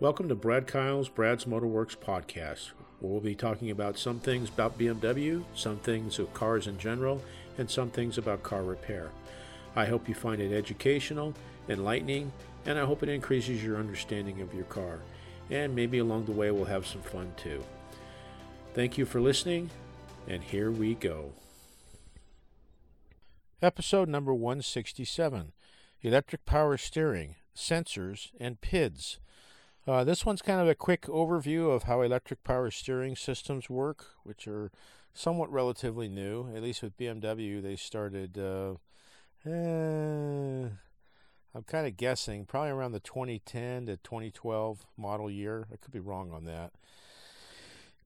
Welcome to Brad Kyle's Brad's Motorworks podcast, where we'll be talking about some things about BMW, some things of cars in general, and some things about car repair. I hope you find it educational, enlightening, and I hope it increases your understanding of your car. And maybe along the way we'll have some fun too. Thank you for listening, and here we go. Episode number 167 Electric Power Steering, Sensors, and PIDs. Uh, this one's kind of a quick overview of how electric power steering systems work, which are somewhat relatively new. At least with BMW, they started, uh, eh, I'm kind of guessing, probably around the 2010 to 2012 model year. I could be wrong on that.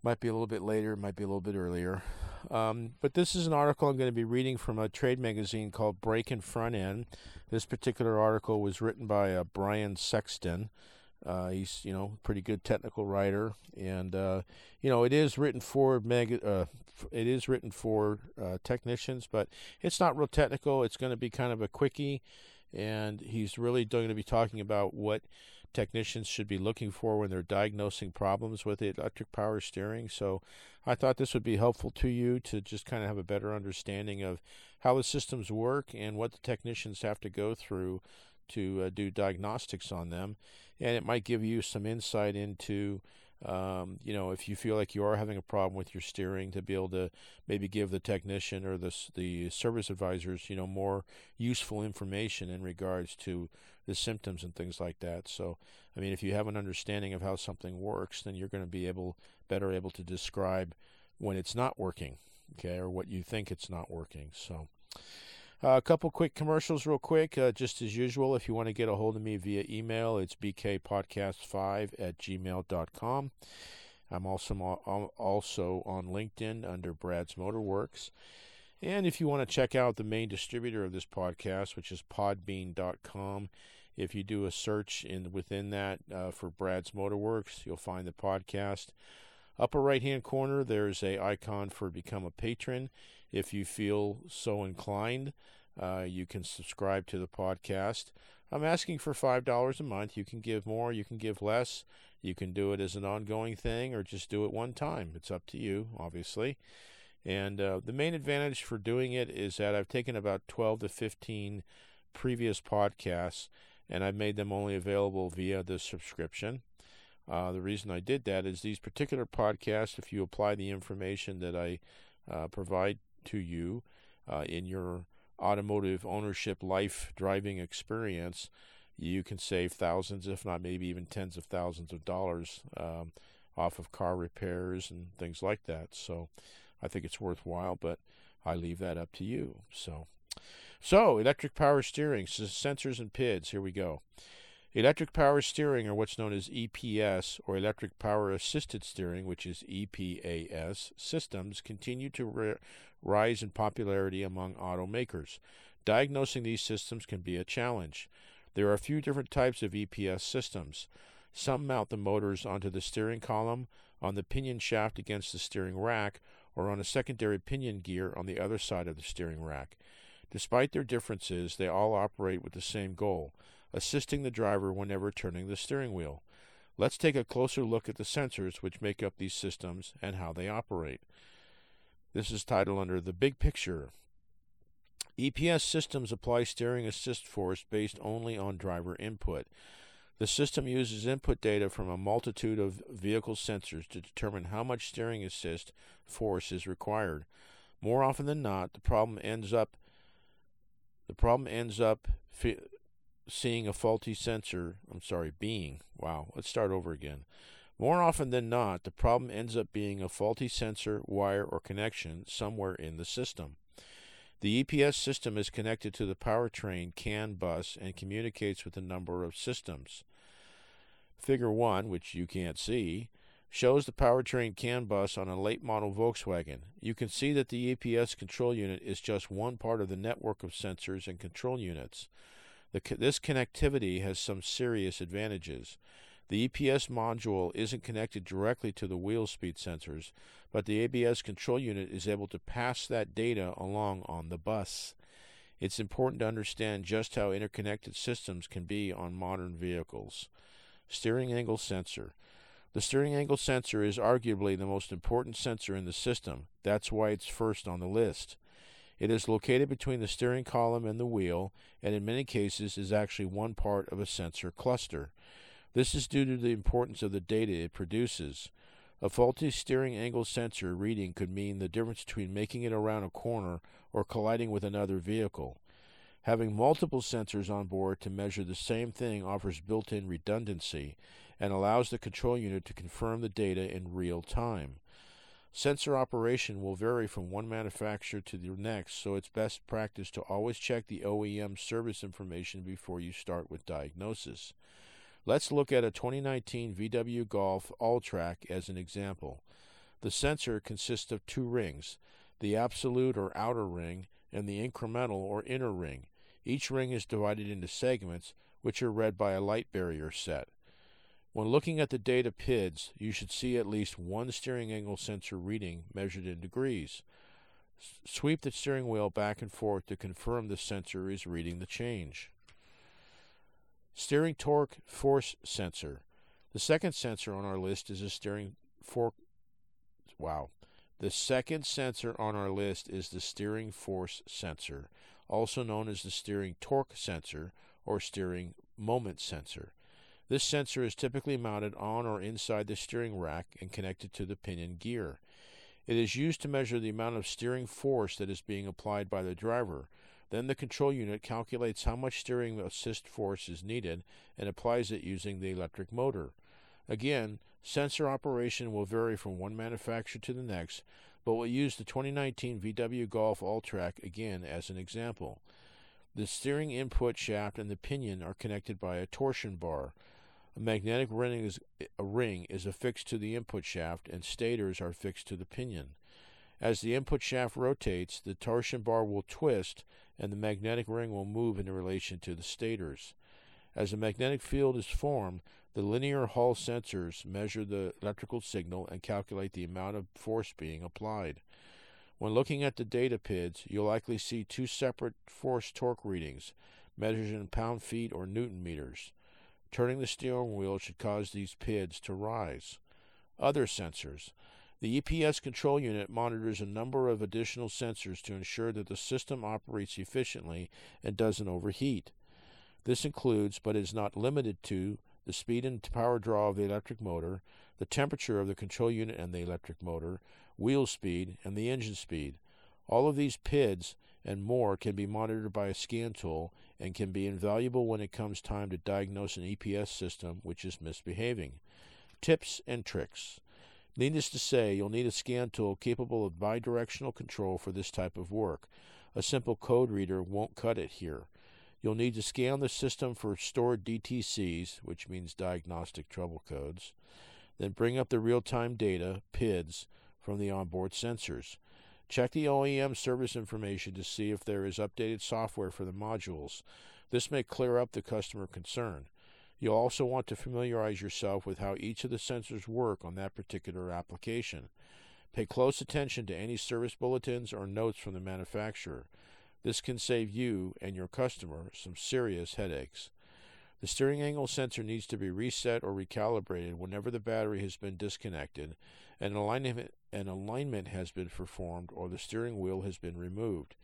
Might be a little bit later, might be a little bit earlier. Um, but this is an article I'm going to be reading from a trade magazine called Brake and Front End. This particular article was written by uh, Brian Sexton. Uh, he's you know pretty good technical writer, and uh, you know it is written for mega. Uh, it is written for uh, technicians, but it's not real technical. It's going to be kind of a quickie, and he's really going to be talking about what technicians should be looking for when they're diagnosing problems with the electric power steering. So I thought this would be helpful to you to just kind of have a better understanding of how the systems work and what the technicians have to go through to uh, do diagnostics on them, and it might give you some insight into. Um, you know, if you feel like you are having a problem with your steering, to be able to maybe give the technician or the the service advisors, you know, more useful information in regards to the symptoms and things like that. So, I mean, if you have an understanding of how something works, then you're going to be able better able to describe when it's not working, okay, or what you think it's not working. So. Uh, a couple quick commercials, real quick. Uh, just as usual, if you want to get a hold of me via email, it's bkpodcast5 at gmail.com. I'm also, also on LinkedIn under Brad's Motorworks. And if you want to check out the main distributor of this podcast, which is podbean.com, if you do a search in within that uh, for Brad's Motorworks, you'll find the podcast. Upper right hand corner, there's a icon for become a patron. If you feel so inclined, uh, you can subscribe to the podcast. I'm asking for $5 a month. You can give more, you can give less. You can do it as an ongoing thing or just do it one time. It's up to you, obviously. And uh, the main advantage for doing it is that I've taken about 12 to 15 previous podcasts and I've made them only available via the subscription. Uh, the reason I did that is these particular podcasts, if you apply the information that I uh, provide to you uh, in your automotive ownership life driving experience, you can save thousands, if not maybe even tens of thousands of dollars um, off of car repairs and things like that. So I think it's worthwhile, but I leave that up to you. So, so electric power steering, sensors and PIDs. Here we go. Electric power steering, or what's known as EPS, or electric power assisted steering, which is EPAS, systems continue to rise in popularity among automakers. Diagnosing these systems can be a challenge. There are a few different types of EPS systems. Some mount the motors onto the steering column, on the pinion shaft against the steering rack, or on a secondary pinion gear on the other side of the steering rack. Despite their differences, they all operate with the same goal assisting the driver whenever turning the steering wheel. Let's take a closer look at the sensors which make up these systems and how they operate. This is titled under The Big Picture. EPS systems apply steering assist force based only on driver input. The system uses input data from a multitude of vehicle sensors to determine how much steering assist force is required. More often than not, the problem ends up the problem ends up seeing a faulty sensor, I'm sorry, being, wow, let's start over again. More often than not, the problem ends up being a faulty sensor, wire, or connection somewhere in the system. The EPS system is connected to the powertrain CAN bus and communicates with a number of systems. Figure 1, which you can't see, shows the powertrain CAN bus on a late model Volkswagen. You can see that the EPS control unit is just one part of the network of sensors and control units. The, this connectivity has some serious advantages. The EPS module isn't connected directly to the wheel speed sensors, but the ABS control unit is able to pass that data along on the bus. It's important to understand just how interconnected systems can be on modern vehicles. Steering angle sensor. The steering angle sensor is arguably the most important sensor in the system. That's why it's first on the list. It is located between the steering column and the wheel, and in many cases is actually one part of a sensor cluster. This is due to the importance of the data it produces. A faulty steering angle sensor reading could mean the difference between making it around a corner or colliding with another vehicle. Having multiple sensors on board to measure the same thing offers built in redundancy and allows the control unit to confirm the data in real time. Sensor operation will vary from one manufacturer to the next, so it's best practice to always check the OEM service information before you start with diagnosis. Let's look at a 2019 VW Golf Alltrack as an example. The sensor consists of two rings, the absolute or outer ring and the incremental or inner ring. Each ring is divided into segments, which are read by a light barrier set. When looking at the data PIDs, you should see at least one steering angle sensor reading measured in degrees. Sweep the steering wheel back and forth to confirm the sensor is reading the change. Steering torque force sensor. The second sensor on our list is a steering. Wow. The second sensor on our list is the steering force sensor, also known as the steering torque sensor or steering moment sensor. This sensor is typically mounted on or inside the steering rack and connected to the pinion gear. It is used to measure the amount of steering force that is being applied by the driver, then the control unit calculates how much steering assist force is needed and applies it using the electric motor. Again, sensor operation will vary from one manufacturer to the next, but we'll use the 2019 VW Golf Alltrack again as an example. The steering input shaft and the pinion are connected by a torsion bar. A magnetic ring is, a ring is affixed to the input shaft, and stators are fixed to the pinion. As the input shaft rotates, the torsion bar will twist and the magnetic ring will move in relation to the stators. As a magnetic field is formed, the linear Hall sensors measure the electrical signal and calculate the amount of force being applied. When looking at the data PIDs, you'll likely see two separate force torque readings, measured in pound feet or newton meters. Turning the steering wheel should cause these PIDs to rise. Other sensors. The EPS control unit monitors a number of additional sensors to ensure that the system operates efficiently and doesn't overheat. This includes, but is not limited to, the speed and power draw of the electric motor, the temperature of the control unit and the electric motor, wheel speed, and the engine speed. All of these PIDs and more can be monitored by a scan tool and can be invaluable when it comes time to diagnose an EPS system which is misbehaving. Tips and tricks. Needless to say, you'll need a scan tool capable of bidirectional control for this type of work. A simple code reader won't cut it here. You'll need to scan the system for stored DTCs, which means diagnostic trouble codes, then bring up the real time data, PIDs, from the onboard sensors. Check the OEM service information to see if there is updated software for the modules. This may clear up the customer concern. You'll also want to familiarize yourself with how each of the sensors work on that particular application. Pay close attention to any service bulletins or notes from the manufacturer. This can save you and your customer some serious headaches. The steering angle sensor needs to be reset or recalibrated whenever the battery has been disconnected and alignment, an alignment has been performed or the steering wheel has been removed.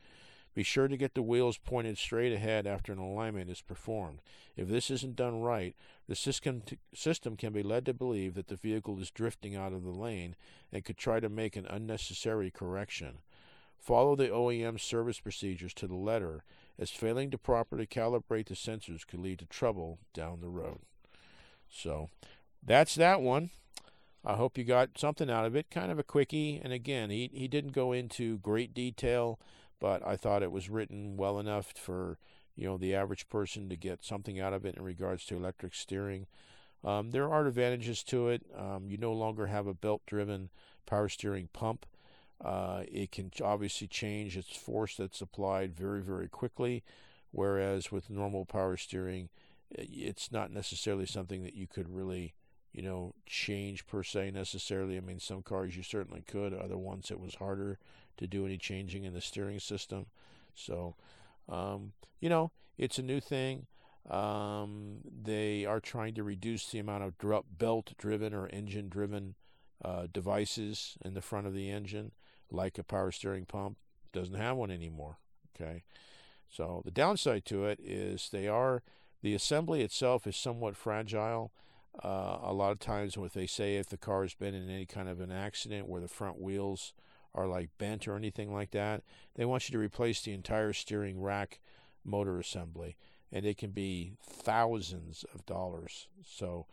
Be sure to get the wheels pointed straight ahead after an alignment is performed. If this isn't done right, the system, system can be led to believe that the vehicle is drifting out of the lane and could try to make an unnecessary correction. Follow the OEM service procedures to the letter, as failing to properly calibrate the sensors could lead to trouble down the road. So, that's that one. I hope you got something out of it. Kind of a quickie, and again, he, he didn't go into great detail but I thought it was written well enough for you know the average person to get something out of it in regards to electric steering. Um, there are advantages to it. Um, you no longer have a belt-driven power steering pump. Uh, it can obviously change its force that's applied very, very quickly, whereas with normal power steering, it's not necessarily something that you could really, you know, change per se necessarily. I mean, some cars you certainly could. Other ones it was harder to do any changing in the steering system. So, um, you know, it's a new thing. Um, they are trying to reduce the amount of belt driven or engine driven uh, devices in the front of the engine, like a power steering pump. Doesn't have one anymore. Okay. So the downside to it is they are, the assembly itself is somewhat fragile. Uh, a lot of times, what they say, if the car has been in any kind of an accident where the front wheels are like bent or anything like that, they want you to replace the entire steering rack motor assembly, and it can be thousands of dollars. So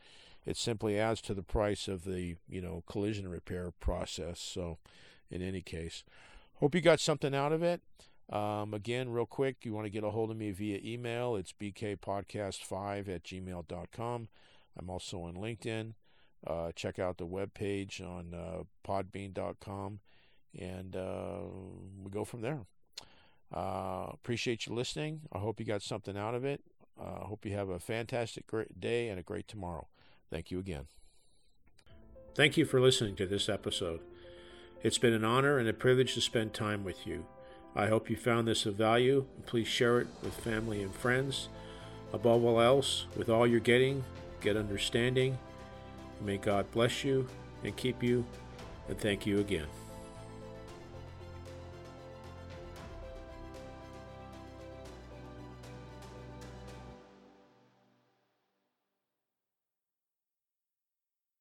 it simply adds to the price of the you know collision repair process. So in any case, hope you got something out of it. Um, again, real quick, you want to get a hold of me via email. It's bkpodcast5 at gmail.com. I'm also on LinkedIn. Uh, check out the webpage on uh, podbean.com, and uh, we go from there. Uh, appreciate you listening. I hope you got something out of it. I uh, hope you have a fantastic great day and a great tomorrow. Thank you again. Thank you for listening to this episode. It's been an honor and a privilege to spend time with you. I hope you found this of value. Please share it with family and friends. Above all else, with all you're getting, get understanding. May God bless you and keep you, and thank you again.